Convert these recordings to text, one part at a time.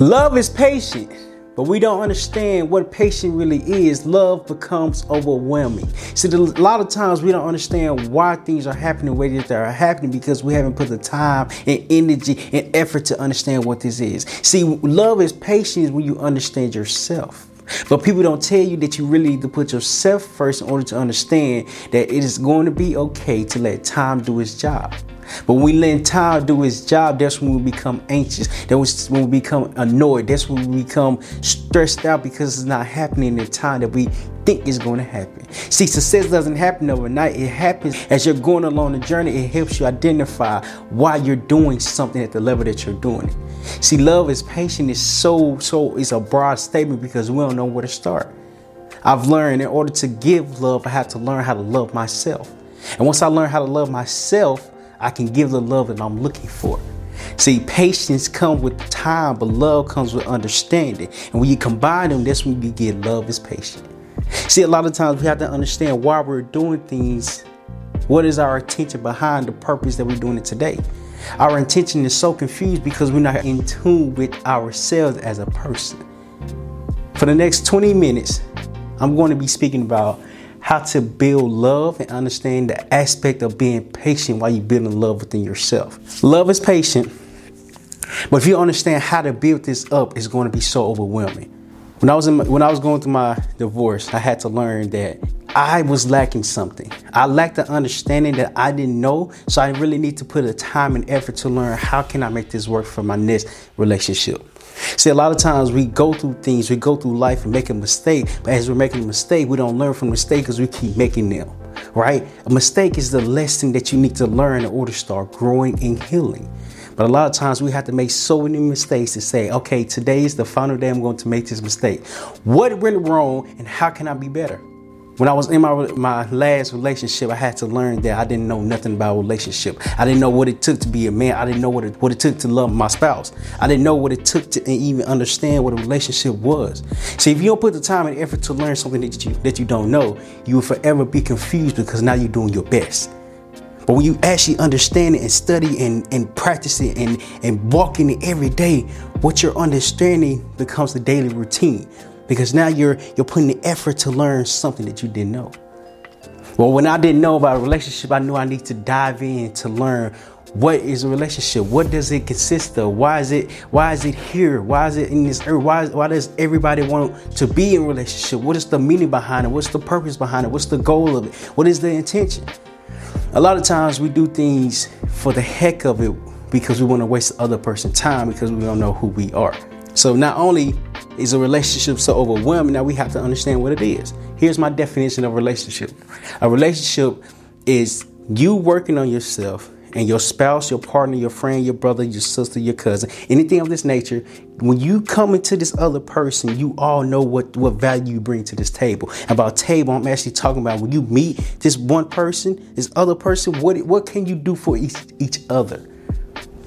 Love is patient, but we don't understand what patient really is. Love becomes overwhelming. See, a lot of times we don't understand why things are happening the way that they are happening because we haven't put the time and energy and effort to understand what this is. See, love is patient when you understand yourself. But people don't tell you that you really need to put yourself first in order to understand that it is going to be okay to let time do its job. But when we let time do its job, that's when we become anxious. That's when we become annoyed. That's when we become stressed out because it's not happening in the time that we think is going to happen. See, success doesn't happen overnight. It happens as you're going along the journey. It helps you identify why you're doing something at the level that you're doing it. See, love is patient. Is so so. It's a broad statement because we don't know where to start. I've learned in order to give love, I have to learn how to love myself. And once I learn how to love myself, I can give the love that I'm looking for. See, patience comes with time, but love comes with understanding. And when you combine them, that's when you get love is patient. See, a lot of times we have to understand why we're doing things. What is our intention behind the purpose that we're doing it today? Our intention is so confused because we're not in tune with ourselves as a person. For the next 20 minutes, I'm going to be speaking about how to build love and understand the aspect of being patient while you're building love within yourself. Love is patient, but if you understand how to build this up, it's going to be so overwhelming. When I was my, when I was going through my divorce, I had to learn that I was lacking something. I lacked the understanding that I didn't know, so I really need to put a time and effort to learn how can I make this work for my next relationship. See, a lot of times we go through things, we go through life and make a mistake, but as we're making a mistake, we don't learn from the mistake because we keep making them, right? A mistake is the lesson that you need to learn in order to start growing and healing. But a lot of times we have to make so many mistakes to say, okay, today is the final day I'm going to make this mistake. What went wrong and how can I be better? When I was in my my last relationship, I had to learn that I didn't know nothing about relationship. I didn't know what it took to be a man. I didn't know what it, what it took to love my spouse. I didn't know what it took to even understand what a relationship was. See, if you don't put the time and effort to learn something that you that you don't know, you will forever be confused because now you're doing your best. But when you actually understand it and study and, and practice it and, and walk in it every day, what you're understanding becomes the daily routine because now you're you're putting the effort to learn something that you didn't know. Well, when I didn't know about a relationship, I knew I need to dive in to learn what is a relationship? What does it consist of? Why is it why is it here? Why is it in this earth? Why, why does everybody want to be in relationship? What is the meaning behind it? What's the purpose behind it? What's the goal of it? What is the intention? A lot of times we do things for the heck of it because we want to waste the other person's time because we don't know who we are. So not only is a relationship so overwhelming, that we have to understand what it is. Here's my definition of relationship. A relationship is you working on yourself and your spouse, your partner, your friend, your brother, your sister, your cousin, anything of this nature, when you come into this other person, you all know what, what value you bring to this table. About table, I'm actually talking about when you meet this one person, this other person, what, what can you do for each, each other?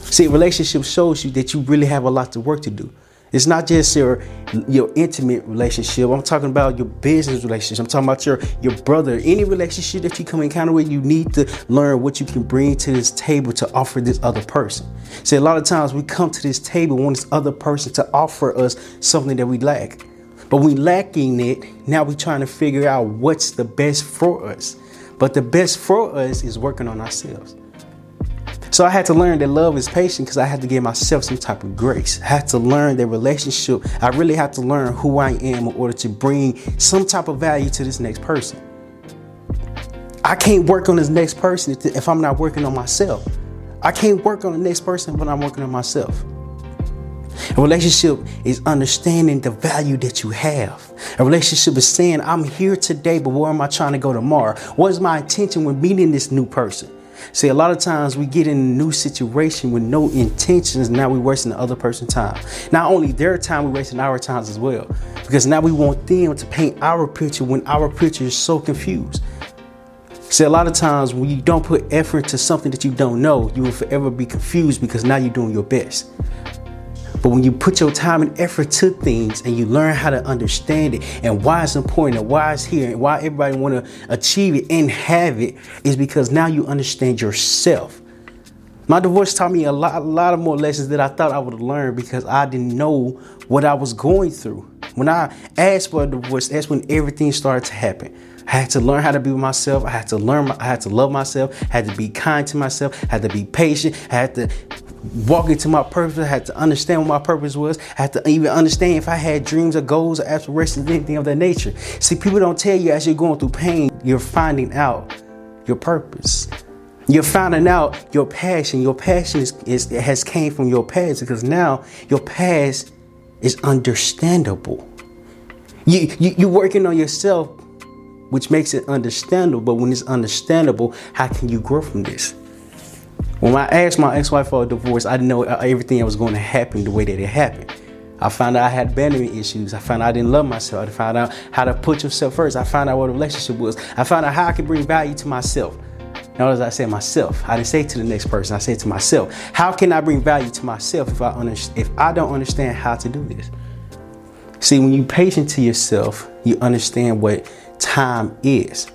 See, relationship shows you that you really have a lot to work to do. It's not just your your intimate relationship. I'm talking about your business relationship. I'm talking about your your brother. Any relationship that you come encounter with, you need to learn what you can bring to this table to offer this other person. See, a lot of times we come to this table want this other person to offer us something that we lack. But we lacking it, now we're trying to figure out what's the best for us. But the best for us is working on ourselves. So I had to learn that love is patient because I had to give myself some type of grace. I had to learn that relationship. I really had to learn who I am in order to bring some type of value to this next person. I can't work on this next person if I'm not working on myself. I can't work on the next person when I'm working on myself. A relationship is understanding the value that you have. A relationship is saying, I'm here today, but where am I trying to go tomorrow? What is my intention when meeting this new person? See, a lot of times we get in a new situation with no intentions. Now we're wasting the other person's time. Not only their time, we're wasting our times as well. Because now we want them to paint our picture when our picture is so confused. See, a lot of times when you don't put effort to something that you don't know, you will forever be confused because now you're doing your best. But when you put your time and effort to things and you learn how to understand it and why it's important and why it's here and why everybody want to achieve it and have it is because now you understand yourself. My divorce taught me a lot, a lot of more lessons that I thought I would learned because I didn't know what I was going through. When I asked for a divorce, that's when everything started to happen. I had to learn how to be myself. I had to learn. I had to love myself. I had to be kind to myself. I had to be patient. I had to walk into my purpose. I had to understand what my purpose was. I had to even understand if I had dreams or goals or aspirations, anything of that nature. See, people don't tell you as you're going through pain, you're finding out your purpose. You're finding out your passion. Your passion is, is has came from your past because now your past is understandable. You, you you're working on yourself, which makes it understandable. But when it's understandable, how can you grow from this? When I asked my ex-wife for a divorce, I didn't know uh, everything that was going to happen the way that it happened. I found out I had abandonment issues. I found out I didn't love myself. I found out how to put yourself first. I found out what a relationship was. I found out how I could bring value to myself. Notice I said myself. I didn't say to the next person. I said to myself. How can I bring value to myself if I under, if I don't understand how to do this? See, when you're patient to yourself, you understand what time is.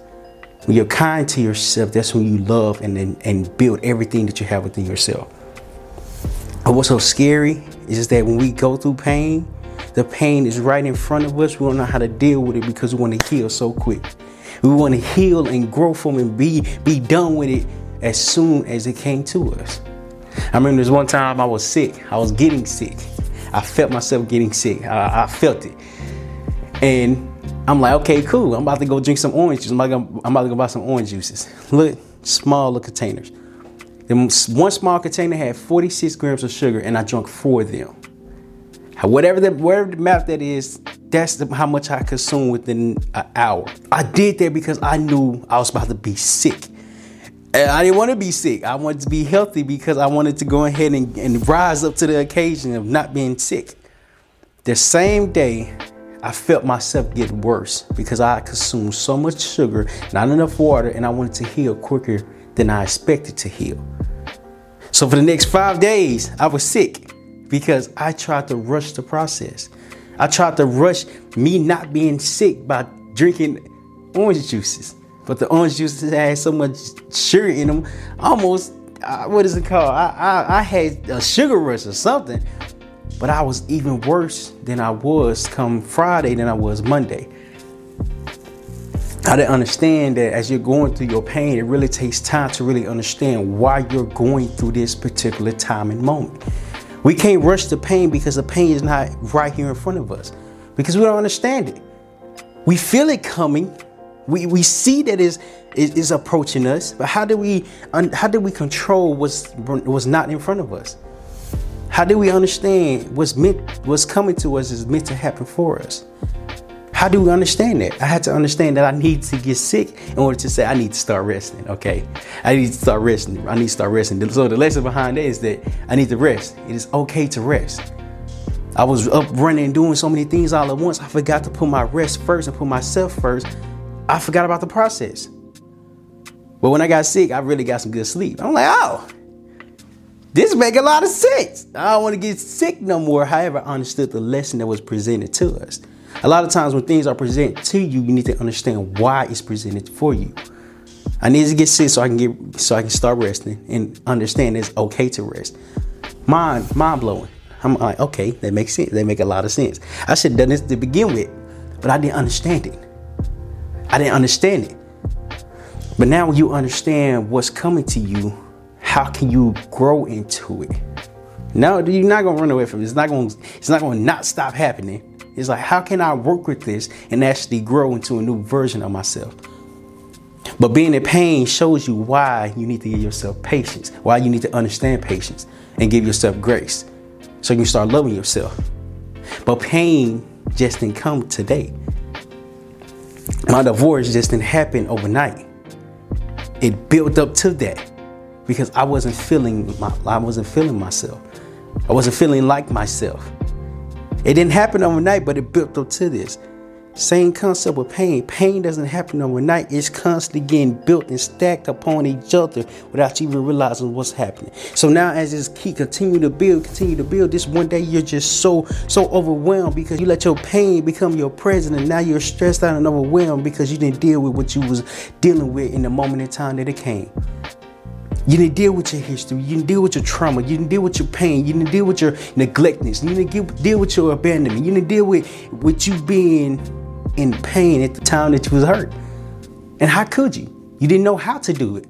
When you're kind to yourself, that's when you love and and, and build everything that you have within yourself. And what's so scary is that when we go through pain, the pain is right in front of us. We don't know how to deal with it because we want to heal so quick. We want to heal and grow from and be be done with it as soon as it came to us. I remember this one time I was sick. I was getting sick. I felt myself getting sick. I, I felt it. And I'm like, okay, cool. I'm about to go drink some orange juice. I'm about, to, I'm about to go buy some orange juices. Look, small little containers. Then one small container had 46 grams of sugar, and I drank four of them. Whatever the whatever the math that is, that's the, how much I consumed within an hour. I did that because I knew I was about to be sick. And I didn't want to be sick. I wanted to be healthy because I wanted to go ahead and, and rise up to the occasion of not being sick. The same day, I felt myself get worse because I consumed so much sugar, not enough water, and I wanted to heal quicker than I expected to heal. So for the next five days, I was sick because I tried to rush the process. I tried to rush me not being sick by drinking orange juices. But the orange juices had so much sugar in them, almost, uh, what is it called? I, I, I had a sugar rush or something. But I was even worse than I was come Friday than I was Monday. I didn't understand that as you're going through your pain, it really takes time to really understand why you're going through this particular time and moment. We can't rush the pain because the pain is not right here in front of us because we don't understand it. We feel it coming. We, we see that is is approaching us, but how do we how do we control what's what's not in front of us? How do we understand what's meant what's coming to us is meant to happen for us? How do we understand that? I had to understand that I need to get sick in order to say I need to start resting. Okay, I need to start resting. I need to start resting. So the lesson behind that is that I need to rest. It is okay to rest. I was up running and doing so many things all at once. I forgot to put my rest first and put myself first. I forgot about the process. But when I got sick, I really got some good sleep. I'm like, oh, this make a lot of sense. I don't want to get sick no more. However, I understood the lesson that was presented to us. A lot of times when things are presented to you, you need to understand why it's presented for you. I need to get sick so I can get so I can start resting and understand it's okay to rest. Mind mind blowing. I'm like, okay, that makes sense. That make a lot of sense. I should have done this to begin with, but I didn't understand it. I didn't understand it. But now you understand what's coming to you, how can you grow into it? No, you're not gonna run away from it. It's not gonna it's not gonna not stop happening. It's like, how can I work with this and actually grow into a new version of myself? But being in pain shows you why you need to give yourself patience, why you need to understand patience and give yourself grace so you can start loving yourself. But pain just didn't come today. My divorce just didn't happen overnight. It built up to that because I wasn't feeling my, I wasn't feeling myself. I wasn't feeling like myself. It didn't happen overnight, but it built up to this. Same concept with pain. Pain doesn't happen overnight. It's constantly getting built and stacked upon each other without you even realizing what's happening. So now as this keep continue to build, continue to build, this one day you're just so so overwhelmed because you let your pain become your present and now you're stressed out and overwhelmed because you didn't deal with what you was dealing with in the moment in time that it came. You didn't deal with your history. You didn't deal with your trauma. You didn't deal with your pain. You didn't deal with your neglectness. You didn't deal with your abandonment. You didn't deal with, with you being in pain at the time that you was hurt. And how could you? You didn't know how to do it.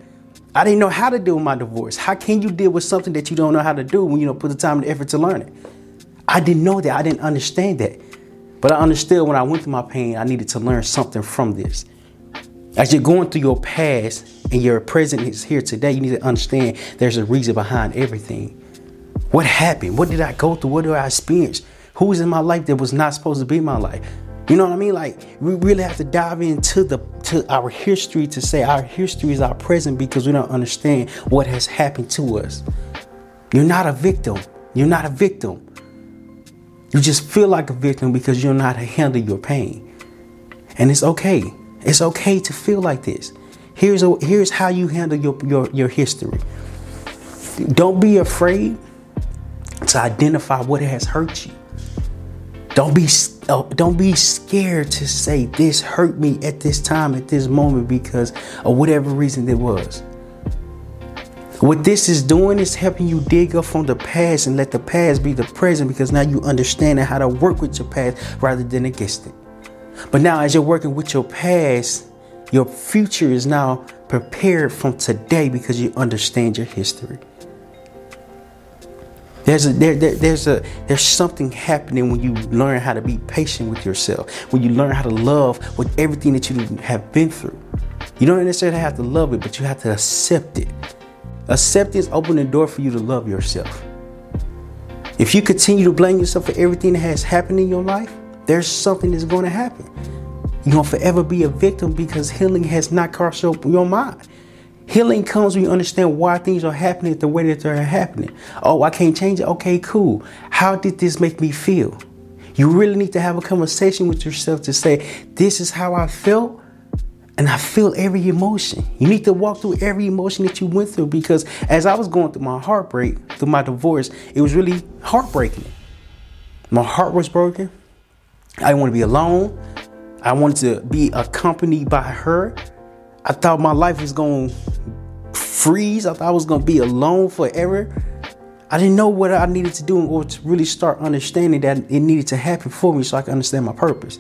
I didn't know how to deal with my divorce. How can you deal with something that you don't know how to do when you don't put the time and effort to learn it? I didn't know that. I didn't understand that. But I understood when I went through my pain, I needed to learn something from this. As you're going through your past and your present is here today, you need to understand there's a reason behind everything. What happened? What did I go through? What did I experience? Who was in my life that was not supposed to be in my life? You know what I mean? Like we really have to dive into the to our history to say our history is our present because we don't understand what has happened to us. You're not a victim. You're not a victim. You just feel like a victim because you are not handling your pain. And it's okay. It's okay to feel like this. Here's, a, here's how you handle your, your, your history. Don't be afraid to identify what has hurt you. Don't be uh, don't be scared to say this hurt me at this time at this moment because of whatever reason it was. What this is doing is helping you dig up from the past and let the past be the present because now you understand how to work with your past rather than against it. But now, as you're working with your past, your future is now prepared from today because you understand your history. There's a there, there, there's a there's something happening when you learn how to be patient with yourself. When you learn how to love with everything that you have been through. You don't necessarily have to love it, but you have to accept it. Acceptance opens the door for you to love yourself. If you continue to blame yourself for everything that has happened in your life, there's something that's going to happen. To forever be a victim because healing has not crossed your mind. Healing comes when you understand why things are happening the way that they're happening. Oh, I can't change it. Okay, cool. How did this make me feel? You really need to have a conversation with yourself to say, This is how I felt and I feel every emotion. You need to walk through every emotion that you went through because as I was going through my heartbreak, through my divorce, it was really heartbreaking. My heart was broken. I didn't want to be alone. I wanted to be accompanied by her. I thought my life was going to freeze. I thought I was going to be alone forever. I didn't know what I needed to do order to really start understanding that it needed to happen for me so I could understand my purpose.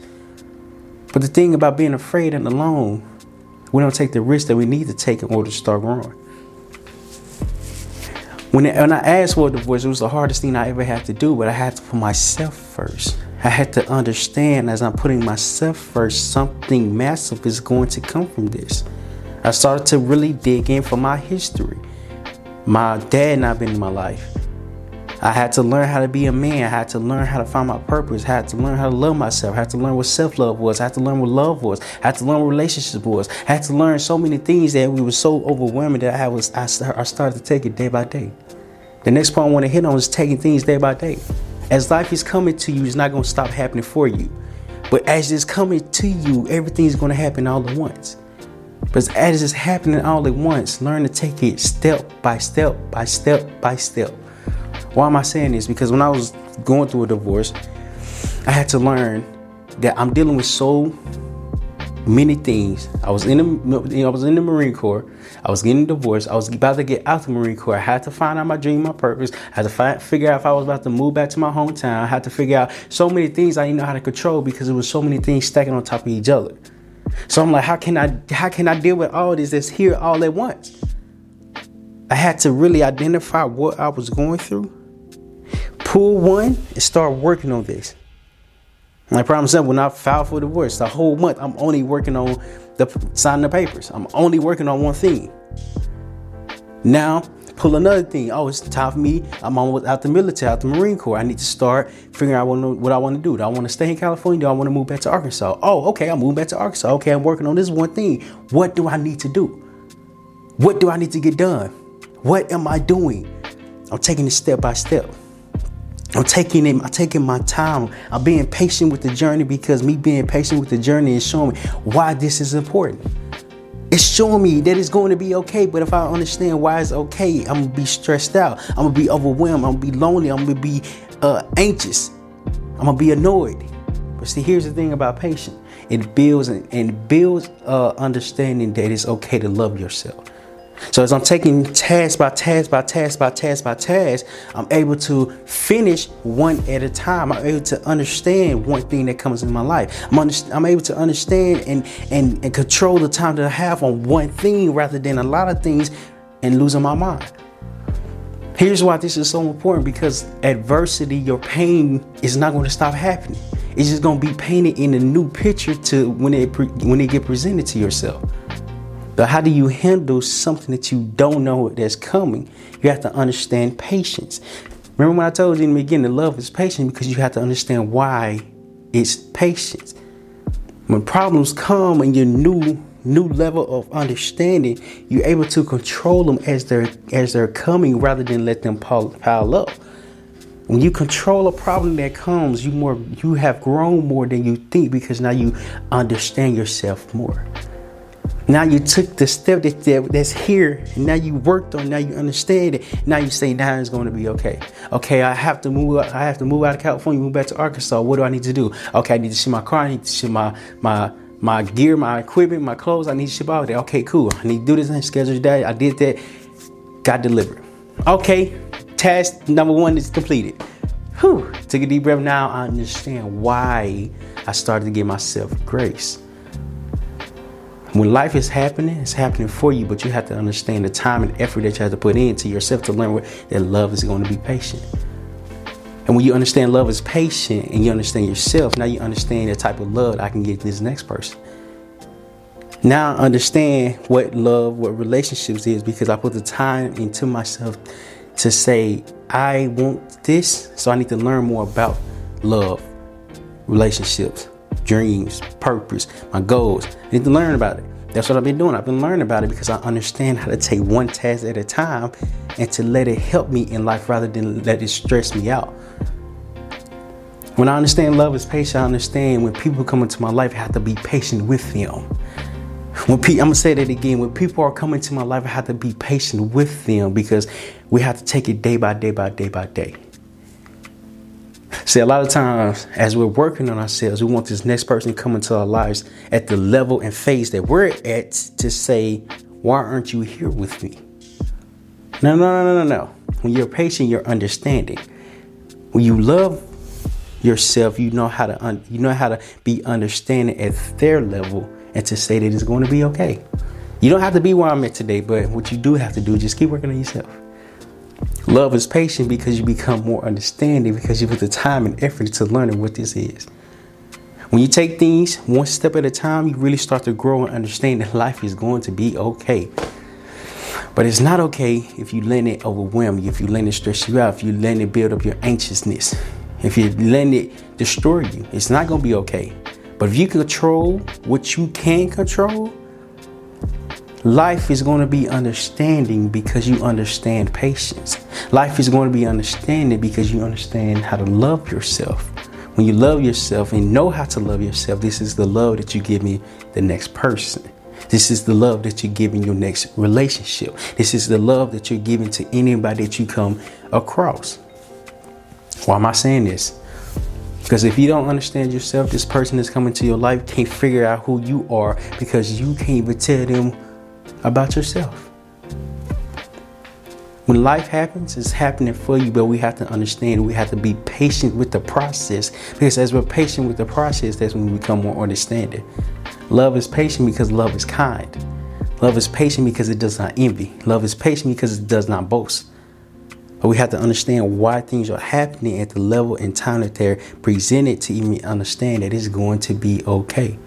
But the thing about being afraid and alone, we don't take the risk that we need to take in order to start growing. When, when I asked for a divorce, it was the hardest thing I ever had to do, but I had to put myself first. I had to understand as I'm putting myself first, something massive is going to come from this. I started to really dig in for my history. My dad not been in my life. I had to learn how to be a man. I had to learn how to find my purpose. I had to learn how to love myself. I had to learn what self love was. I had to learn what love was. I had to learn what relationship was. I had to learn so many things that we were so overwhelming that I was I started to take it day by day. The next point I want to hit on is taking things day by day. As life is coming to you, it's not going to stop happening for you. But as it's coming to you, everything's going to happen all at once. But as it's happening all at once, learn to take it step by step by step by step. Why am I saying this? Because when I was going through a divorce, I had to learn that I'm dealing with so many things. I was in the I was in the Marine Corps. I was getting divorced. I was about to get out of the Marine Corps. I had to find out my dream, my purpose. I had to find, figure out if I was about to move back to my hometown. I had to figure out so many things I didn't know how to control because there was so many things stacking on top of each other. So I'm like, how can I how can I deal with all this that's here all at once? I had to really identify what I was going through pull one and start working on this. I promise them when I file for divorce, the whole month I'm only working on the signing the papers. I'm only working on one thing. Now pull another thing. Oh, it's time for me. I'm on out the military, out the Marine Corps. I need to start figuring out what I want to do. Do I want to stay in California? Do I want to move back to Arkansas? Oh, okay, I'm moving back to Arkansas. Okay, I'm working on this one thing. What do I need to do? What do I need to get done? What am I doing? I'm taking it step by step. I'm taking it, I'm taking my time. I'm being patient with the journey because me being patient with the journey is showing me why this is important. It's showing me that it's going to be okay, but if I understand why it's okay, I'm gonna be stressed out. I'm gonna be overwhelmed. I'm gonna be lonely. I'm gonna be uh, anxious. I'm gonna be annoyed. But see, here's the thing about patience: it builds and, and builds uh, understanding that it's okay to love yourself. So as I'm taking task by task by task by task by task, I'm able to finish one at a time. I'm able to understand one thing that comes in my life. I'm, under, I'm able to understand and, and, and control the time that I have on one thing rather than a lot of things and losing my mind. Here's why this is so important because adversity, your pain is not going to stop happening. It's just going to be painted in a new picture to when it when it get presented to yourself. But how do you handle something that you don't know that's coming? You have to understand patience. Remember when I told you in the beginning, love is patient because you have to understand why it's patience. When problems come and your new new level of understanding, you're able to control them as they're as they're coming rather than let them pile, pile up. When you control a problem that comes, you more you have grown more than you think because now you understand yourself more. Now you took the step that, that that's here, and now you worked on. Now you understand it. Now you say now it's going to be okay. Okay, I have to move. I have to move out of California, move back to Arkansas. What do I need to do? Okay, I need to ship my car. I need to ship my my my gear, my equipment, my clothes. I need to ship out there. Okay, cool. I need to do this and schedule that. I did that. Got delivered. Okay, task number one is completed. Whew. Take a deep breath. Now I understand why I started to give myself grace. When life is happening, it's happening for you, but you have to understand the time and effort that you have to put into yourself to learn that love is going to be patient. And when you understand love is patient and you understand yourself, now you understand the type of love I can give this next person. Now I understand what love, what relationships is because I put the time into myself to say, I want this, so I need to learn more about love, relationships, dreams, purpose, my goals. I need to learn about it. That's what I've been doing. I've been learning about it because I understand how to take one task at a time and to let it help me in life rather than let it stress me out. When I understand love is patient, I understand when people come into my life, I have to be patient with them. When pe- I'm gonna say that again. When people are coming to my life, I have to be patient with them because we have to take it day by day by day by day. See, a lot of times as we're working on ourselves, we want this next person coming to come into our lives at the level and phase that we're at to say, Why aren't you here with me? No, no, no, no, no, no. When you're patient, you're understanding. When you love yourself, you know how to un- you know how to be understanding at their level and to say that it's going to be okay. You don't have to be where I'm at today, but what you do have to do is just keep working on yourself. Love is patient because you become more understanding because you put the time and effort to learning what this is. When you take things one step at a time, you really start to grow and understand that life is going to be okay. But it's not okay if you let it overwhelm you, if you let it stress you out, if you let it build up your anxiousness, if you let it destroy you. It's not going to be okay. But if you control what you can control, Life is going to be understanding because you understand patience. Life is going to be understanding because you understand how to love yourself. When you love yourself and know how to love yourself, this is the love that you give me the next person. This is the love that you're giving your next relationship. This is the love that you're giving to anybody that you come across. Why am I saying this? Because if you don't understand yourself, this person that's coming to your life can't figure out who you are because you can't even tell them about yourself. When life happens, it's happening for you, but we have to understand we have to be patient with the process because as we're patient with the process, that's when we become more understanding. Love is patient because love is kind. Love is patient because it does not envy. Love is patient because it does not boast. But we have to understand why things are happening at the level and time that they're presented to even understand that it's going to be okay.